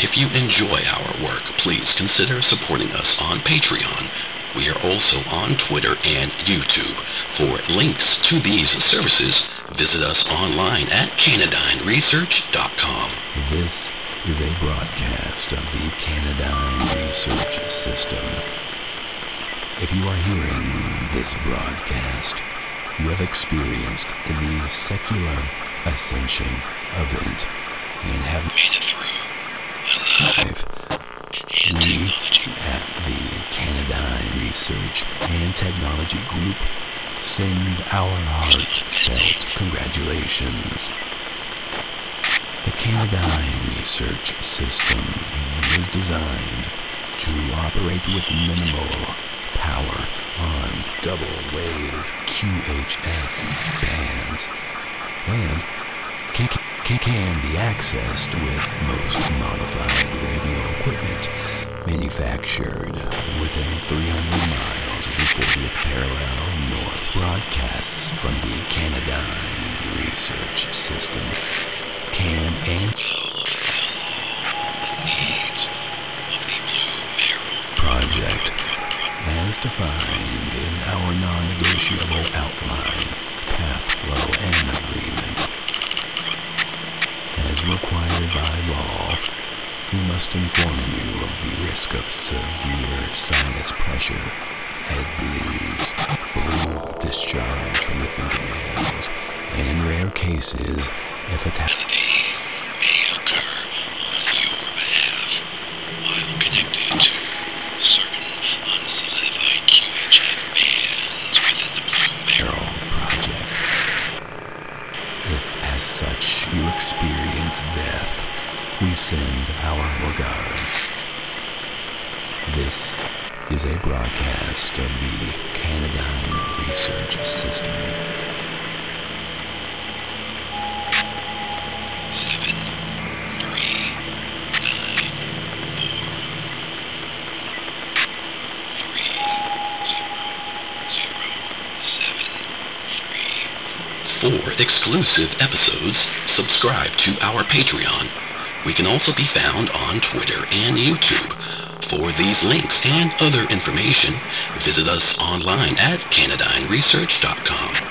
If you enjoy our work, please consider supporting us on Patreon. We are also on Twitter and YouTube. For links to these services, visit us online at cannadineresearch.com. This is a broadcast of the Cannadine Research System. If you are hearing this broadcast, you have experienced the secular ascension event and have made it through alive. We at the Cannadine Research and Technology Group send our heartfelt congratulations. The Cannadine Research System is designed to operate with minimal power on double wave QHF bands and can, can, can be accessed with most manufactured within 300 miles of the 40th parallel north. Broadcasts from the Cannadine Research System can and needs of the Blue Merrill Project as defined in our non-negotiable outline, path flow, and agreement. As required by law, we must inform you of the risk of severe sinus pressure, head bleeds, blue discharge from the fingernails, and in rare cases, a fatality may occur on your behalf while connected to certain unsolidified QHF bands within the Blue Merrill Project. If, as such, you experience death, we send our regards. This is a broadcast of the Cannadine Research System. Seven, three, nine, four, three, zero, zero, seven, three. For exclusive episodes, subscribe to our Patreon. We can also be found on Twitter and YouTube. For these links and other information, visit us online at cannadineresearch.com.